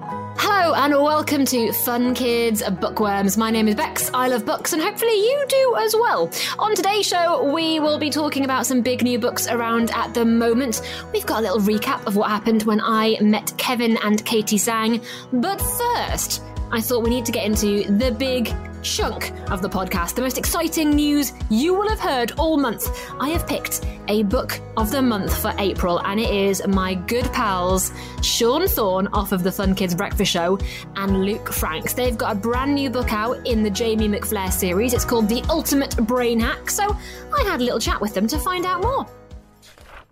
Hello and welcome to Fun Kids Bookworms. My name is Bex. I love books and hopefully you do as well. On today's show, we will be talking about some big new books around at the moment. We've got a little recap of what happened when I met Kevin and Katie Tsang. But first, I thought we need to get into the big chunk of the podcast, the most exciting news you will have heard all month. I have picked a book of the month for April, and it is my good pals Sean Thorne off of the Fun Kids Breakfast Show and Luke Franks. They've got a brand new book out in the Jamie McFlair series. It's called The Ultimate Brain Hack. So I had a little chat with them to find out more.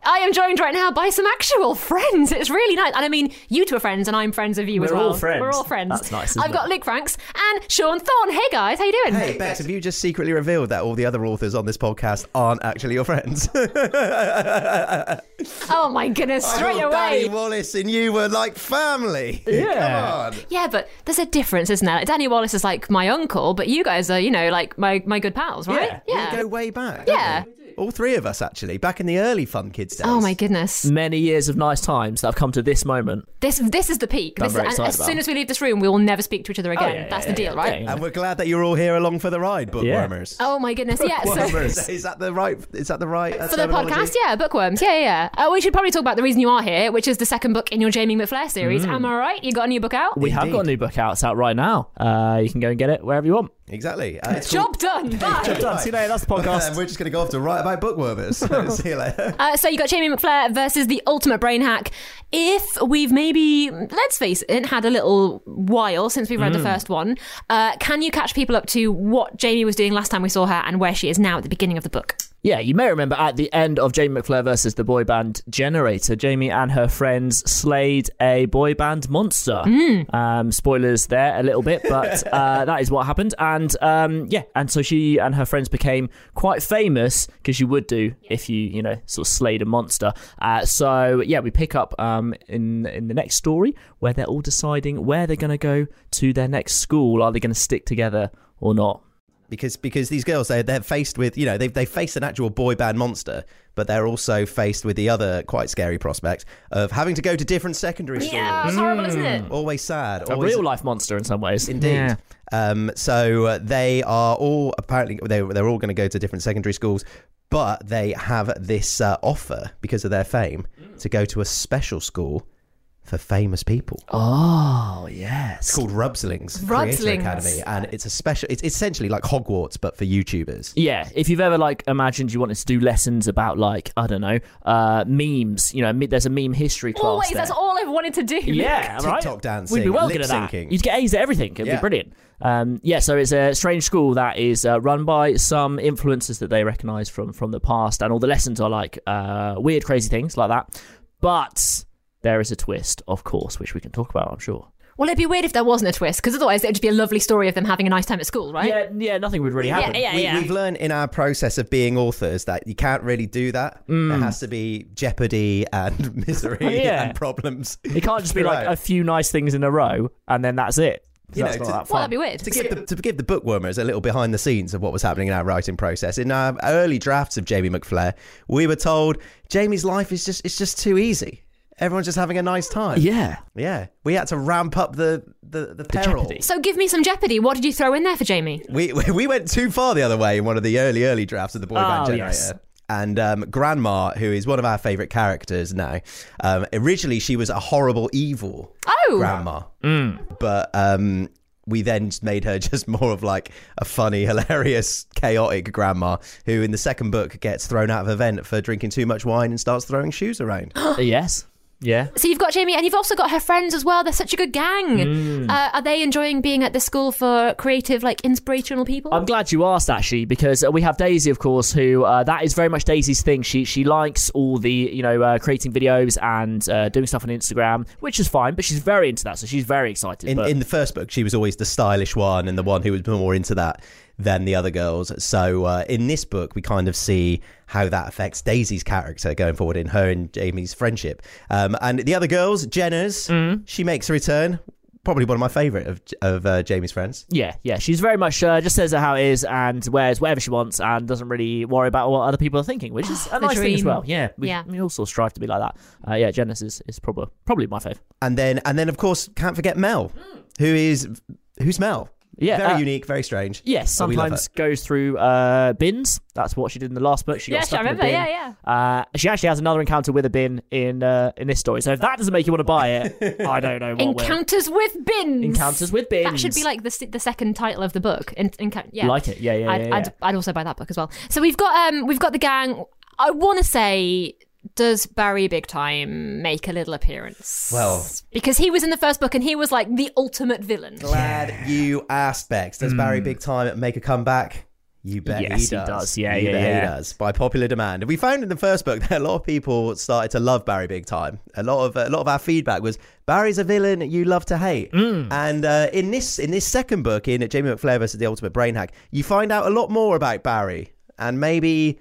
I am joined right now by some actual friends. It's really nice. And I mean, you two are friends, and I'm friends of you as We're well. all friends. We're all friends. That's nice, isn't I've it? got Luke Franks and Sean Thorne. Hey guys, how you doing? Hey, Bex, have you just secretly revealed that all the other authors on this podcast aren't actually your friends? Oh my goodness, I straight thought Danny. Wallace and you were like family. Yeah. Come on. Yeah, but there's a difference, isn't there? Like, Danny Wallace is like my uncle, but you guys are, you know, like my, my good pals, right? Yeah. We go way back. Yeah. Don't we? All three of us, actually, back in the early Fun Kids days. Oh my goodness. Many years of nice times that have come to this moment. This this is the peak. This, and as about. soon as we leave this room, we will never speak to each other again. yeah, That's yeah, the deal, yeah, right? And we're glad that you're all here along for the ride, bookwormers. Oh my goodness. Yeah. So is that the right? Is that the right? uh, for the podcast, yeah, bookworms, yeah, yeah. yeah. Uh, we should probably talk about the reason you are here, which is the second book in your Jamie McFlair series. Am I right? You got a new book out? We have got a new book out. It's out right now. Uh, you can go and get it wherever you want. Exactly. Uh, it's Job done. Bye. Job done. See you later. That's the And podcast. we're just going to go off to write about bookwormers. See you later. Uh, so you got Jamie McFlair versus the Ultimate Brain Hack. If we've maybe, let's face it, had a little while since we've read the first one, uh, can you catch people up to what Jamie was doing last time we saw her and where she is now at the beginning of the book? Yeah, you may remember at the end of Jamie McFlair versus the boy band Generator, Jamie and her friends slayed a boy band monster. Um, spoilers there a little bit, but uh, that is what happened. And um, yeah, and so she and her friends became quite famous because you would do if you, you know, sort of slayed a monster. Uh, so yeah, we pick up um, in in the next story where they're all deciding where they're going to go to their next school. Are they going to stick together or not? Because because these girls they they're faced with you know they they faced an actual boy band monster, but they're also faced with the other quite scary prospect of having to go to different secondary schools. Yeah, it's horrible, isn't it? Always sad. A always, real life monster in some ways. Indeed. Yeah. Um, so uh, they are all apparently they they're all going to go to different secondary schools, but they have this uh, offer because of their fame to go to a special school for famous people. Oh yes. It's called Rubslings, Creator Rubslings. Academy, and it's a special. It's essentially like Hogwarts, but for YouTubers. Yeah, if you've ever like imagined you wanted to do lessons about like I don't know uh, memes, you know, me- there's a meme history class. Always, there. that's all I've wanted to do. Yeah, right. TikTok dancing, We'd be well lip good at that. syncing. You'd get A's at everything. It'd Yeah. be brilliant. Um, yeah, so it's a strange school that is uh, run by some influencers that they recognise from from the past, and all the lessons are like uh, weird, crazy things like that. But there is a twist, of course, which we can talk about. I'm sure. Well, it'd be weird if there wasn't a twist, because otherwise it'd just be a lovely story of them having a nice time at school, right? Yeah, yeah, nothing would really happen. yeah, we, yeah. We've learned in our process of being authors that you can't really do that. There has to be jeopardy and misery Mm. Yeah. and problems. It can't just be like a few nice things in a row and then that's it. You That's know, not to- that Well, fun. that'd be weird. to give the to give the bookwormers a little behind the scenes of what was happening in our writing process. In our early drafts of Jamie McFlair, we were told Jamie's life is just it's just too easy. Everyone's just having a nice time. yeah. Yeah. We had to ramp up the the, the peril. jeopardy. So give me some Jeopardy. What did you throw in there for Jamie? We we went too far the other way in one of the early early drafts of the boy band Oh, generator. yes. And um, Grandma, who is one of our favourite characters now, um, originally she was a horrible, evil Oh, grandma, but um, we then made her just more of like a funny, hilarious, chaotic grandma who, in the second book, gets thrown out of a vent for drinking too much wine and starts throwing shoes around. yes. Yeah. so you've got Jamie, and you've also got her friends as well. They're such a good gang. Mm. Uh, are they enjoying being at the school for creative, like inspirational people? I'm glad you asked actually because uh, we have Daisy, of course, who uh, that is very much Daisy's thing. She she likes all the you know uh, creating videos and uh, doing stuff on Instagram, which is fine. But she's very into that, so she's very excited. In, but in the first book, she was always the stylish one and the one who was more into that than the other girls. So uh, in this book, we kind of see how that affects Daisy's character going forward in her and Jamie's friendship. Um, and the other girls, Jenna's, Mm. she makes a return. probably one of my favourite of of uh, Jamie's friends. Yeah, yeah. She's very much uh, just says it how it is and wears whatever she wants and doesn't really worry about what other people are thinking, which is a The nice thing as well. Yeah, we, Yeah. we also strive to be like that. Uh, yeah, Janice is, is probably probably my fave. And then and then of course can't forget Mel, who is who's Mel. Yeah, very uh, unique, very strange. Yes, But we love sometimes goes through uh, bins. That's what she did in the last book. She got Yes, stuck I in a remember. bin. Yeah, yeah. Uh, she actually has another encounter with a bin in uh, in this story. So if that doesn't make you want to buy it, I don't know what will. Encounters with bins. Encounters with bins. That should be like the the second title of the book. In, encounter, yeah. Like it, yeah, yeah, I'd, yeah, yeah. I'd, I'd also buy that book as well. So we've got um we've got the gang. I want to say, does Barry Big Time make a little appearance? Well- because he was in the first book and he was like the ultimate villain. Glad you asked, Bex. Does Barry Big Time make a comeback? You bet Yes, he he does. does. Yeah, you yeah, bet yeah. he does. By popular demand. And we found in the first book that a lot of people started to love Barry Big Time. A lot of a lot of our feedback was Barry's a villain you love to hate. Mm. And uh, in this in this second book, in Jamie McFlair versus the Ultimate Brain Hack, you find out a lot more about Barry and maybe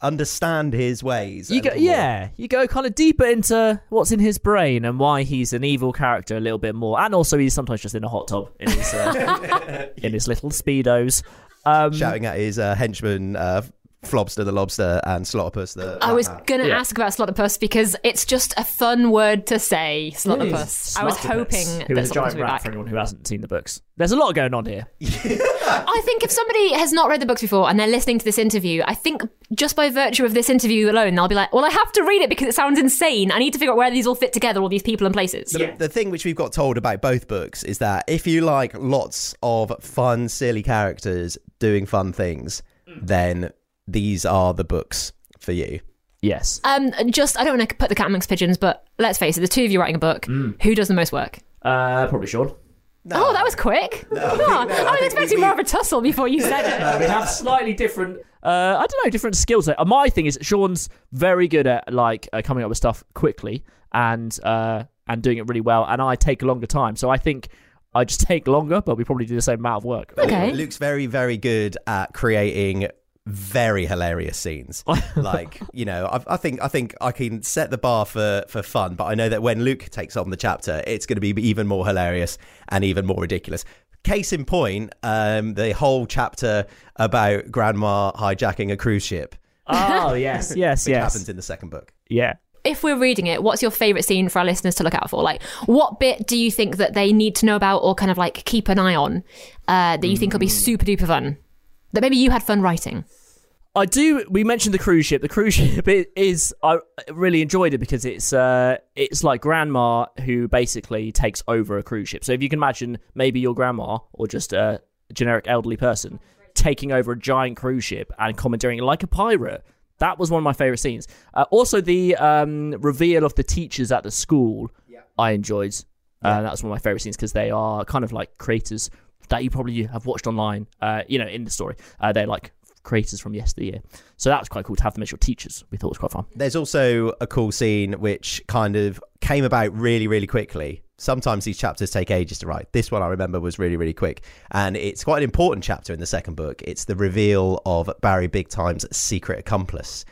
understand his ways. You go, yeah, you go kind of deeper into what's in his brain and why he's an evil character a little bit more, and also he's sometimes just in a hot tub in his uh, in his little speedos. Um, shouting at his uh, henchman, uh, Flobster the Lobster and Slotopus the. I was gonna Yeah. ask about Slotopus because it's just a fun word to say. Slotopus. Slotopus, I was hoping who that is a Slotopus giant would be rat back. for anyone who hasn't seen the books. There's a lot going on here. I think if somebody has not read the books before and they're listening to this interview, I think just by virtue of this interview alone, they'll be like, "Well, I have to read it because it sounds insane. I need to figure out where these all fit together, all these people and places." The, the thing which we've got told about both books is that if you like lots of fun, silly characters doing fun things, mm. then these are the books for you. Yes. Um, just I don't want to put the cat amongst pigeons, but let's face it, the two of you writing a book, Mm. who does the most work? Uh, probably Sean. Oh, that was quick. Oh, I, was think expecting we- more of a tussle before you said it. we have slightly different. Uh, I don't know, different skills. Uh, my thing is Sean's very good at like uh, coming up with stuff quickly and uh, and doing it really well, and I take a longer time. So I think I just take longer, but we probably do the same amount of work. Okay. Luke's very, very good at creating very hilarious scenes. like you know, I, I think I think I can set the bar for for fun, but I know that when Luke takes on the chapter, it's going to be even more hilarious and even more ridiculous. Case in point, um, the whole chapter about Grandma hijacking a cruise ship, Oh yes, yes, which yes. happens in the second book. Yeah. If we're reading it, what's your favourite scene for our listeners to look out for? Like, what bit do you think that they need to know about or kind of like keep an eye on uh, that you think will be super duper fun? That maybe you had fun writing. I do. We mentioned the cruise ship. The cruise ship is. I really enjoyed it because it's. Uh, it's like grandma who basically takes over a cruise ship. So if you can imagine, maybe your grandma or just a generic elderly person taking over a giant cruise ship and commandeering it like a pirate. That was one of my favorite scenes. Uh, also, the um, reveal of the teachers at the school, Yeah. I enjoyed. Uh, that was one of my favorite scenes because they are kind of like creators that you probably have watched online. Uh, you know, in the story, uh, they're like creators from yesteryear. So that was quite cool to have them as your teachers. We thought it was quite fun. There's also a cool scene which kind of came about really, really quickly. Sometimes these chapters take ages to write. This one I remember was really, really quick. And it's quite an important chapter in the second book. It's the reveal of Barry Big Time's secret accomplice.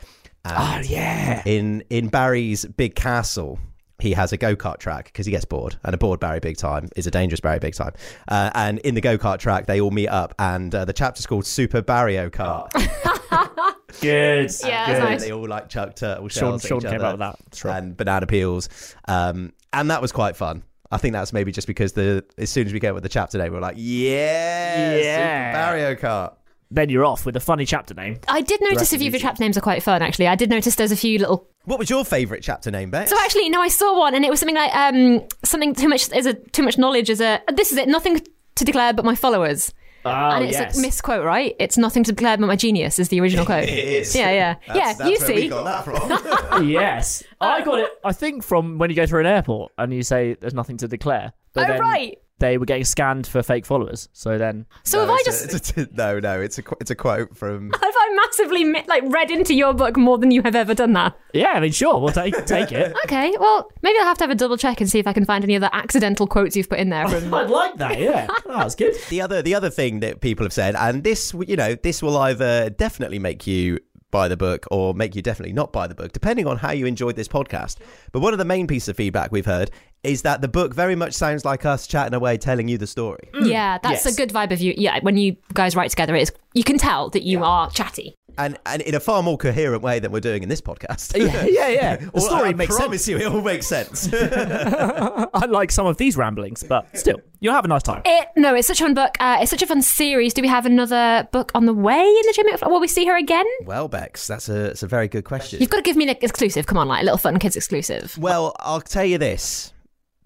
Oh, and Oh yeah, in in Barry's big castle, he has a go kart track because he gets bored, and a bored Barry Big Time is a dangerous Barry Big Time. Uh, and in the go kart track, they all meet up, and uh, the chapter's called Super Barrio Kart. good. Yeah, good. nice. They all like chuck turtle Sean, shells at Sean each came other with that. That's right. and banana peels, um, and that was quite fun. I think that's maybe just because the as soon as we get with the chapter name, we're like, yeah, Yeah. Super Barrio Kart. Then you're off with a funny chapter name. I did notice a few of your chapter names are quite fun, actually. I did notice there's a few little. What was your favourite chapter name, Bex? So actually, no, I saw one, and it was something like um something too much is a too much knowledge is a this is it nothing to declare but my followers, Oh and it's a misquote, right? It's nothing to declare but my genius is the original quote. it is. Yeah, yeah, That's- yeah. that's you where we see, got that from. yes, I got it. I think from when you go through an airport and you say there's nothing to declare. But oh then right. They were getting scanned for fake followers. So then, So No, have I it's a- just it's a- no, no, it's a it's a quote from. have I massively like read into your book more than you have ever done that? yeah, I mean, sure, we'll take take it. Okay, well maybe I'll have to have a double check and see if I can find any other accidental quotes you've put in there from. I'd like that. Yeah, oh, that's good. The other the other thing that people have said, and this you know this will either definitely make you buy the book or make you definitely not buy the book, depending on how you enjoyed this podcast. But one of the main pieces of feedback we've heard is that the book very much sounds like us chatting away, telling you the story. Yeah, that's yes. a good vibe of you. Yeah, when you guys write together, it's you can tell that you are chatty. And, and in a far more coherent way than we're doing in this podcast. Yeah, yeah, yeah. The Well, story I makes sense. promise you, it all makes sense. Unlike some of these ramblings, but still, you'll have a nice time. It, no, it's such a fun book. Uh, it's such a fun series. Do we have another book on the way in the Jamie McFlair? Will we see her again? well, Bex, that's a, that's a very good question. You've got to give me an exclusive. Come on, like a little fun kids exclusive. Well, I'll tell you this: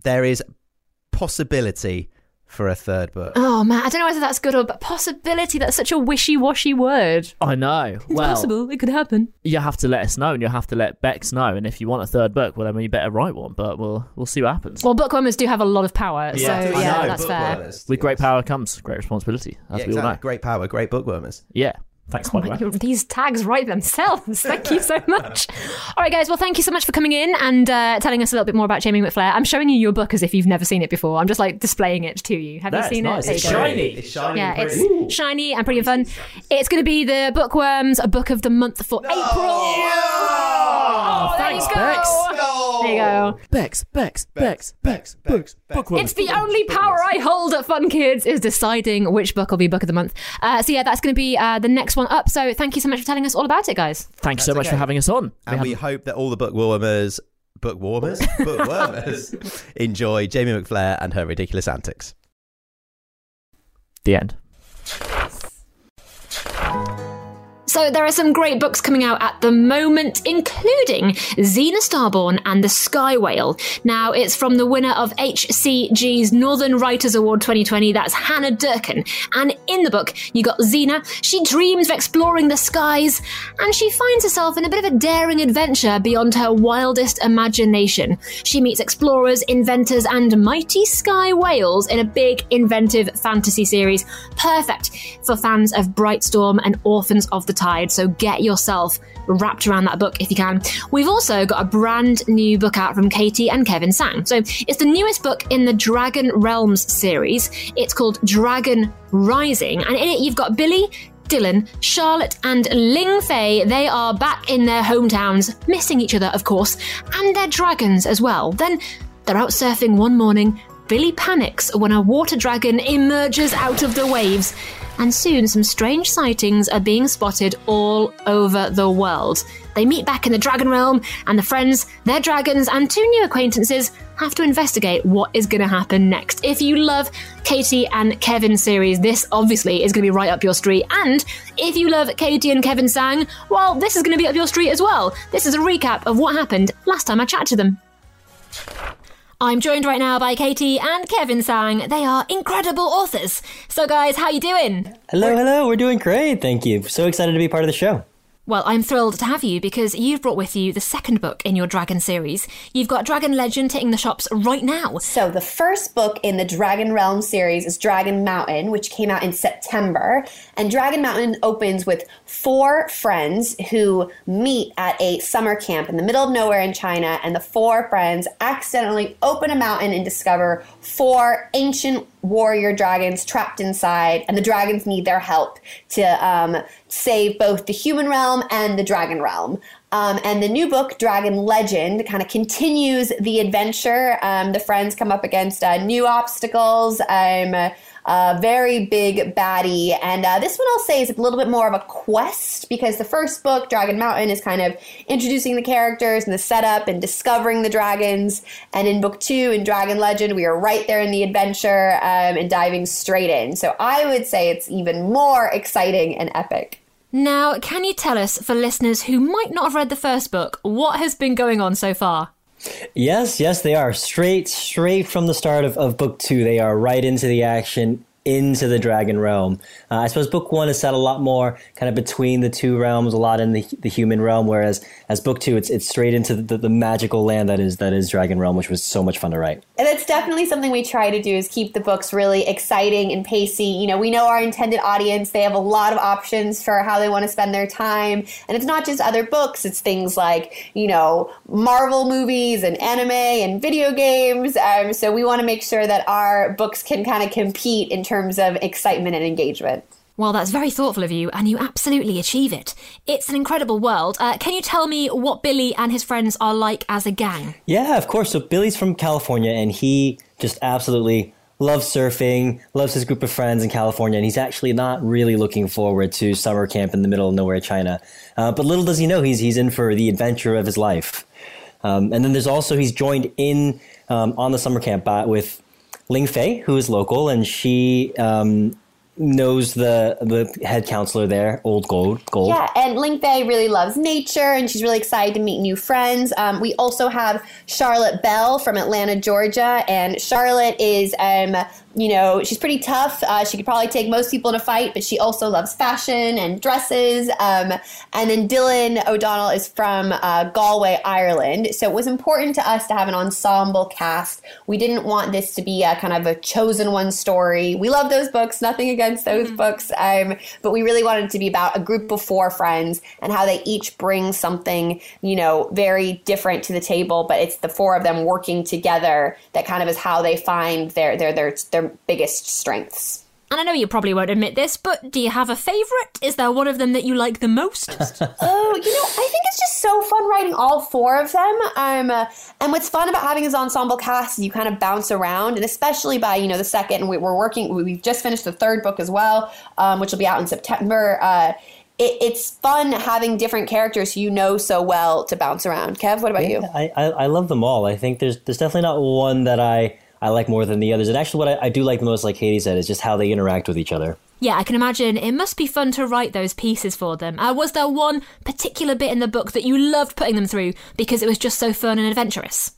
there is possibility for a third book. Oh man, I don't know whether that's good or but possibility. That's such a wishy-washy word. I know. It's well, possible. It could happen. you have to let us know, and you'll have to let Bex know. And if you want a third book, well, then you better write one. But we'll we'll see what happens. Well, bookwormers do have a lot of power, so I yeah, know, that's fair. Bookwormers. With great power comes great responsibility, as Yeah, we all exactly. know. Great power, great bookwormers. Yeah. Thanks, by the way. Like, These tags write themselves. Thank you so much. All right, guys. Well, thank you so much for coming in and uh, telling us a little bit more about Jamie McFlair. I'm showing you your book as if you've never seen it before. I'm just like displaying it to you. Have That's you seen nice. it? It's shiny. It's shiny. Yeah, and pretty. it's shiny and pretty fun. It's going to be the Bookworms, a book of the month for April. Oh, there thanks, you go. Bex. There you go. Bex, Bex, Bex, Bex, Bex, bookworm. It's the only power I hold at Fun Kids is deciding which book will be book of the month. Uh, so yeah, that's going to be uh, the next one up. So thank you so much for telling us all about it, guys. Thank you so That's much okay. for having us on. And We we have- hope that all the bookwarmers, bookwarmers, bookwormers enjoy Jamie McFlair and her ridiculous antics. the end. So there are some great books coming out at the moment, including Xena Starborn and the Sky Whale. Now, it's from the winner of HCG's Northern Writers Award 2020, that's Hannah Durkin. And in the book, you got Xena. She dreams of exploring the skies, and she finds herself in a bit of a daring adventure beyond her wildest imagination. She meets explorers, inventors, and mighty sky whales in a big, inventive fantasy series, perfect for fans of Brightstorm and Orphans of the Tide. So get yourself wrapped around that book if you can. We've also got a brand new book out from Katie and Kevin Tsang. So it's the newest book in the Dragon Realms series. It's called Dragon Rising, and in it you've got Billy. Dylan, Charlotte, and Ling Fei, they are back in their hometowns, missing each other, of course, and their dragons as well. Then they're out surfing one morning. Billy panics when a water dragon emerges out of the waves, and soon some strange sightings are being spotted all over the world. They meet back in the dragon realm, and the friends, their dragons, and two new acquaintances have to investigate what is going to happen next. If you love Katie and Kevin series, this obviously is going to be right up your street. And if you love Katie and Kevin Tsang, well, this is going to be up your street as well. This is a recap of what happened last time I chatted to them. I'm joined right now by Katie and Kevin Tsang. They are incredible authors. So, guys, how are you doing? Hello, hello. We're doing great. Thank you. So excited to be part of the show. Well, I'm thrilled to have you because you've brought with you the second book in your Dragon series. You've got Dragon Legend hitting the shops right now. So, the first book in the Dragon Realm series is Dragon Mountain, which came out in September. And Dragon Mountain opens with four friends who meet at a summer camp in the middle of nowhere in China. And the four friends accidentally open a mountain and discover four ancient warrior dragons trapped inside. And the dragons need their help to um, save both the human realm and the dragon realm. Um, and the new book, Dragon Legend, kind of continues the adventure. Um, the friends come up against uh, new obstacles. Um, a, a very big baddie. And uh, this one I'll say is a little bit more of a quest because the first book, Dragon Mountain, is kind of introducing the characters and the setup and discovering the dragons. And in book two, in Dragon Legend, we are right there in the adventure um, and diving straight in. So I would say it's even more exciting and epic. Now, can you tell us, for listeners who might not have read the first book, what has been going on so far? Yes, yes, they are. Straight, straight from the start of, of book two, they are right into the action, into the dragon realm. Uh, I suppose book one is set a lot more kind of between the two realms, a lot in the, the human realm, whereas as book two, it's it's straight into the, the magical land that is that is dragon realm, which was so much fun to write. And that's definitely something we try to do is keep the books really exciting and pacey. You know, we know our intended audience, they have a lot of options for how they want to spend their time. And it's not just other books, it's things like, you know, Marvel movies and anime and video games. Um, so we want to make sure that our books can kind of compete in terms of excitement and engagement. Well, that's very thoughtful of you, and you absolutely achieve it. It's an incredible world. Uh, can you tell me what Billy and his friends are like as a gang? Yeah, of course. So Billy's from California, and he just absolutely loves surfing, loves his group of friends in California, and he's actually not really looking forward to summer camp in the middle of nowhere, China. Uh, but little does he know, he's he's in for the adventure of his life. Um, and then there's also he's joined in um, on the summer camp by, with Ling Fei, who is local, and she um, knows the the head counselor there, Old Gold. Gold. Yeah, and Fei really loves nature, and she's really excited to meet new friends. Um, we also have Charlotte Bell from Atlanta, Georgia, and Charlotte is um, you know, she's pretty tough. Uh, she could probably take most people in a fight, but she also loves fashion and dresses. Um, and then Dylan O'Donnell is from uh, Galway, Ireland. So it was important to us to have an ensemble cast. We didn't want this to be a kind of a chosen one story. We love those books, nothing against those mm-hmm. books. Um, but we really wanted it to be about a group of four friends and how they each bring something, you know, very different to the table. But it's the four of them working together that kind of is how they find their, their, their, their their biggest strengths. And I know you probably won't admit this, but do you have a favourite? Is there one of them that you like the most? oh, you know, I think it's just so fun writing all four of them. Um, uh, and what's fun about having this ensemble cast is you kind of bounce around, and especially by you know the second, we, are working. We've just finished the third book as well, um, which will be out in September. Uh, it, it's fun having different characters you know so well to bounce around. Kev, what about yeah, you? I, I, I love them all. I think there's there's definitely not one that I I like more than the others. And actually, what I, I do like the most, like Katie said, is just how they interact with each other. Yeah, I can imagine it must be fun to write those pieces for them. Uh, was there one particular bit in the book that you loved putting them through because it was just so fun and adventurous?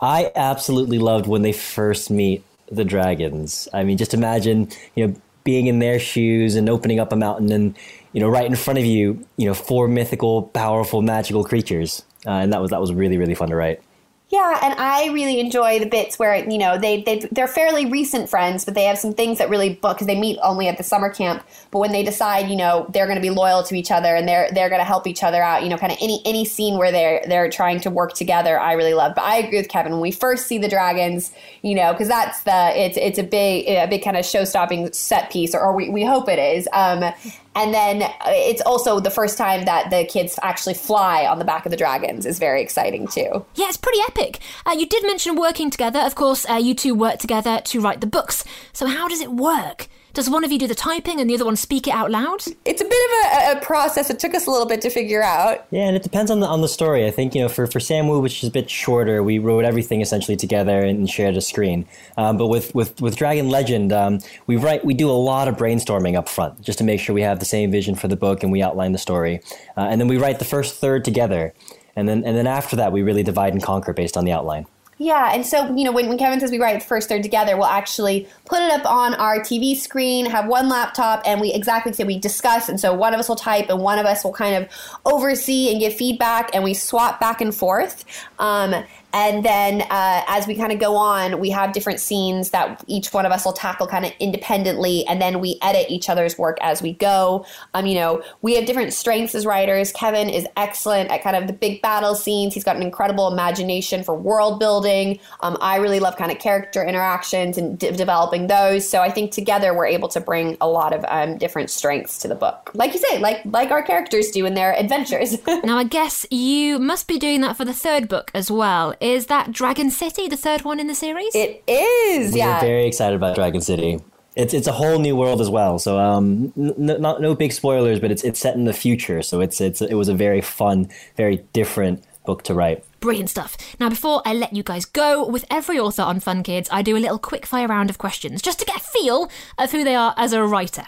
I absolutely loved when they first meet the dragons. I mean, just imagine, you know, being in their shoes and opening up a mountain and, you know, right in front of you, you know, four mythical, powerful, magical creatures. Uh, and that was that was really really fun to write. Yeah, and I really enjoy the bits where you know they they they're fairly recent friends, but they have some things that really book because they meet only at the summer camp. But when they decide, you know, they're going to be loyal to each other and they're they're going to help each other out, you know, kind of any any scene where they're they're trying to work together, I really love. But I agree with Kevin when we first see the dragons, you know, because that's the it's it's a big a big kind of show stopping set piece, or, or we we hope it is. Um, and then uh, it's also the first time that the kids actually fly on the back of the dragons is very exciting too. Yeah, it's pretty epic. Uh, you did mention working together. Of course, uh, you two work together to write the books. So how does it work? Does one of you do the typing and the other one speak it out loud? It's a bit of a, a, process. It took us a little bit to figure out. Yeah, and it depends on the on the story. I think you know for for Sam Wu, which is a bit shorter, we wrote everything essentially together and shared a screen. Um, but with with with Dragon Legend, um, we write we do a lot of brainstorming up front just to make sure we have the same vision for the book and we outline the story, uh, and then we write the first third together, and then and then after that we really divide and conquer based on the outline. Yeah, and so you know when, when Kevin says we write first third together, we'll actually put it up on our TV screen, have one laptop, and we exactly say we discuss. And so one of us will type, and one of us will kind of oversee and give feedback, and we swap back and forth. Um, and then uh, as we kind of go on, we have different scenes that each one of us will tackle kind of independently, and then we edit each other's work as we go. Um, you know, we have different strengths as writers. Kevin is excellent at kind of the big battle scenes. He's got an incredible imagination for world building. Um, I really love kind of character interactions and de- developing those. So I think together we're able to bring a lot of um, different strengths to the book, like you say, like like our characters do in their adventures. now I guess you must be doing that for the third book as well is that Dragon City, the third one in the series? It is, yeah. We're very excited about Dragon City. It's it's a whole new world as well. So um, n- not no big spoilers, but it's it's set in the future. So it's it's it was a very fun, very different book to write. Brilliant stuff. Now, before I let you guys go, with every author on Fun Kids, I do a little quick fire round of questions just to get a feel of who they are as a writer.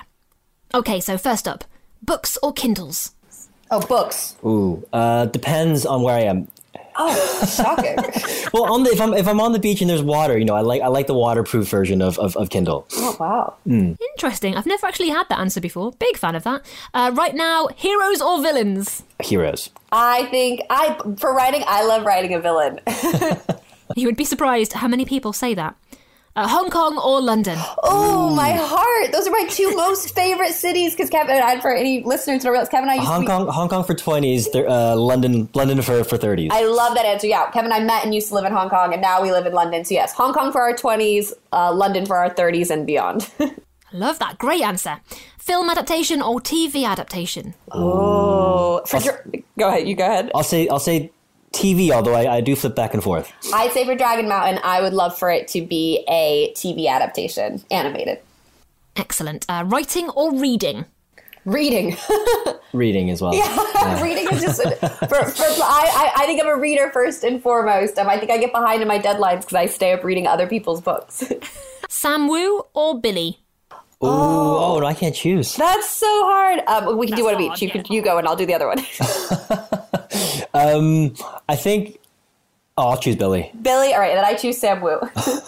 Okay, so first up, books or Kindles? Oh, books. Ooh, uh, depends on where I am. Oh, shocking! well, on the, if I'm if I'm on the beach and there's water, you know, I like I like the waterproof version of of, of Kindle. Oh wow! Mm. Interesting. I've never actually had that answer before. Big fan of that. Uh, right now, heroes or villains? Heroes. I think I for writing, I love writing a villain. you would be surprised how many people say that. Uh, Hong Kong or London? Oh, Ooh. my heart! Those are my two most favorite cities. Because Kevin, and I, for any listeners don't realize, Kevin and I used Hong to Kong, Hong Kong for twenties, uh, London, London for for thirties. I love that answer. Yeah, Kevin and I met and used to live in Hong Kong, and now we live in London. So yes, Hong Kong for our twenties, uh, London for our thirties and beyond. Love that. Great answer. Film adaptation or TV adaptation? Oh, for dra- go ahead. You go ahead. I'll say I'll say TV, although I, I do flip back and forth. I'd say for Dragon Mountain, I would love for it to be a TV adaptation, animated. Excellent. Uh, writing or reading? Reading. Reading as well. Yeah, reading is just for, for I, I I think I'm a reader first and foremost. Um, I think I get behind in my deadlines because I stay up reading other people's books. Sam Wu or Billy? Ooh, oh no, I can't choose. That's so hard. Um, we can do one of each. You, yeah. can, you go and I'll do the other one. Um, I think oh, I'll choose Billy. Billy. All right, then I choose Sam Wu.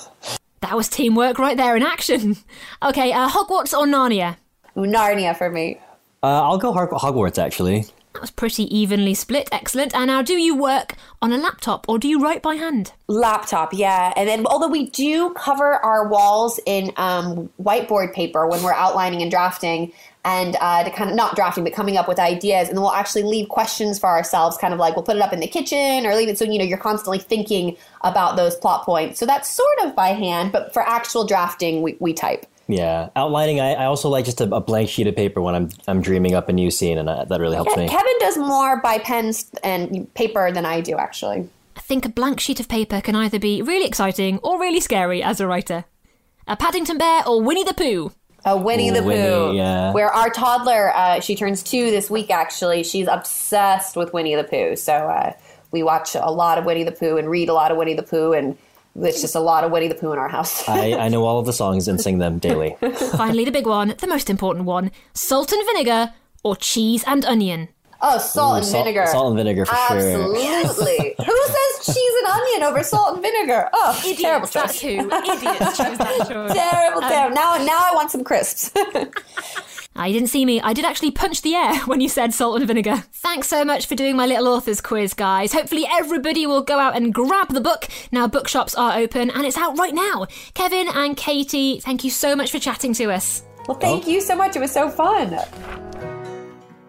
That was teamwork right there in action. Okay, uh, Hogwarts or Narnia? Narnia for me. Uh, I'll go Hog- Hogwarts actually. That was pretty evenly split. Excellent. And now, do you work on a laptop or do you write by hand? Laptop, yeah. And then, although we do cover our walls in um, whiteboard paper when we're outlining and drafting, and uh, to kind of not drafting, but coming up with ideas, and then we'll actually leave questions for ourselves, kind of like we'll put it up in the kitchen or leave it so you know you're constantly thinking about those plot points. So that's sort of by hand, but for actual drafting, we, we type. Yeah, outlining. I, I also like just a, a blank sheet of paper when I'm I'm dreaming up a new scene, and I, that really helps me. Kevin does more by pens and paper than I do, actually. I think a blank sheet of paper can either be really exciting or really scary as a writer. A Paddington Bear or Winnie the Pooh? Uh, Winnie Ooh, the Pooh, yeah. where our toddler, uh, she turns two this week. Actually, she's obsessed with Winnie the Pooh. So uh, we watch a lot of Winnie the Pooh and read a lot of Winnie the Pooh, and it's just a lot of Winnie the Pooh in our house. I, I know all of the songs and sing them daily. Finally, the big one, the most important one salt and vinegar or cheese and onion? Oh, salt and Salt, vinegar. salt and vinegar for sure. Absolutely. Who says cheese and onion over salt and vinegar? Oh, terrible choice. that's choice. who. Idiots choose that choice. Terrible, terrible. Now, now I want some crisps. Ah, you didn't see me. I did actually punch the air when you said salt and vinegar. Thanks so much for doing my little authors quiz, guys. Hopefully, everybody will go out and grab the book. Now, bookshops are open and it's out right now. Kevin and Katie, thank you so much for chatting to us. well, thank you so much. It was so fun.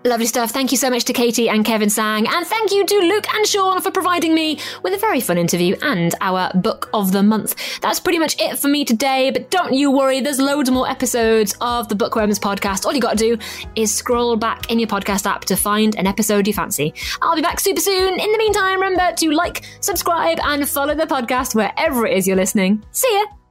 Lovely stuff. Thank you so much to Katie and Kevin Tsang. And thank you to Luke and Sean for providing me with a very fun interview and our book of the month. That's pretty much it for me today, but don't you worry, there's loads more episodes of the Bookworms podcast. All you gotta do is scroll back in your podcast app to find an episode you fancy. I'll be back super soon. In the meantime, remember to like, subscribe, and follow the podcast wherever it is you're listening. See ya!